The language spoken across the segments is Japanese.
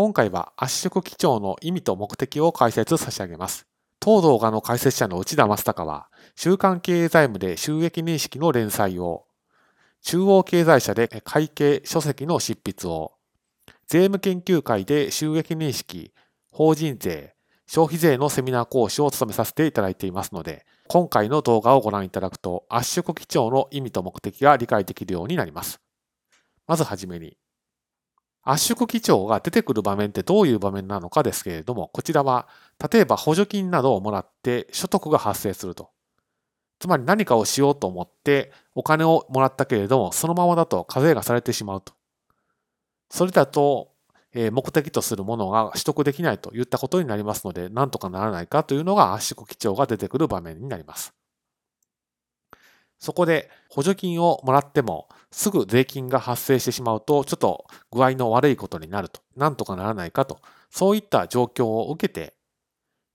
今回は圧縮基調の意味と目的を解説差し上げます。当動画の解説者の内田正孝は、週刊経営財務で収益認識の連載を、中央経済社で会計書籍の執筆を、税務研究会で収益認識、法人税、消費税のセミナー講師を務めさせていただいていますので、今回の動画をご覧いただくと圧縮基調の意味と目的が理解できるようになります。まずはじめに、圧縮基調が出てくる場面ってどういう場面なのかですけれども、こちらは、例えば補助金などをもらって所得が発生すると。つまり何かをしようと思ってお金をもらったけれども、そのままだと課税がされてしまうと。それだと目的とするものが取得できないといったことになりますので、なんとかならないかというのが圧縮基調が出てくる場面になります。そこで補助金をもらってもすぐ税金が発生してしまうとちょっと具合の悪いことになると、なんとかならないかと、そういった状況を受けて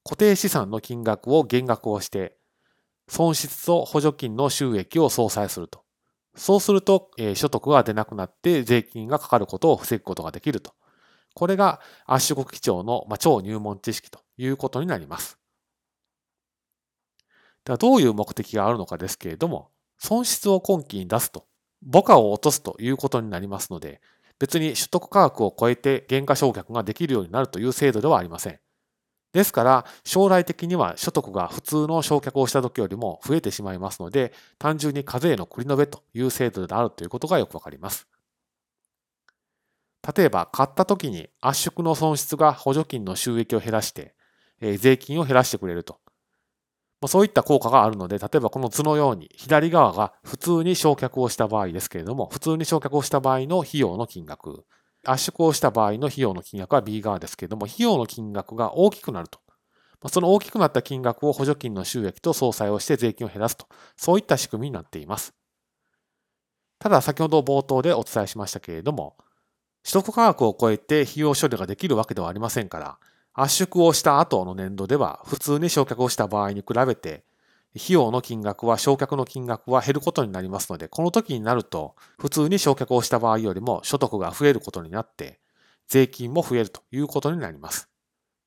固定資産の金額を減額をして損失と補助金の収益を相殺すると。そうすると、え所得が出なくなって税金がかかることを防ぐことができるとこれが圧縮基調のまあ超入門知識ということになります。ではどういう目的があるのかですけれども、損失を今期に出すと、母価を落とすということになりますので、別に取得価格を超えて原価償却ができるようになるという制度ではありません。ですから、将来的には所得が普通の償却をした時よりも増えてしまいますので、単純に課税の繰り延べという制度であるということがよくわかります。例えば買った時に圧縮の損失が補助金の収益を減らして、え税金を減らしてくれると。まそういった効果があるので、例えばこの図のように左側が普通に償却をした場合ですけれども、普通に償却をした場合の費用の金額、圧縮をした場合の費用の金額は B 側ですけれども、費用の金額が大きくなると。その大きくなった金額を補助金の収益と相殺をして税金を減らすと。そういった仕組みになっています。ただ先ほど冒頭でお伝えしましたけれども、取得価格を超えて費用処理ができるわけではありませんから、圧縮をした後の年度では普通に償却をした場合に比べて、費用の金額は償却の金額は減ることになりますので、この時になると、普通に償却をした場合よりも所得が増えることになって、税金も増えるということになります。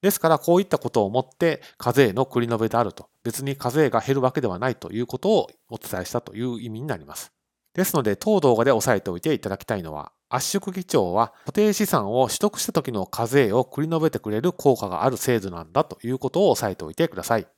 ですから、こういったことをもって課税の繰り延べであると、別に課税が減るわけではないということをお伝えしたという意味になります。ですので、当動画で押さえておいていただきたいのは、圧縮基調は固定資産を取得した時の課税を繰り延べてくれる効果がある制度なんだということを押さえておいてください。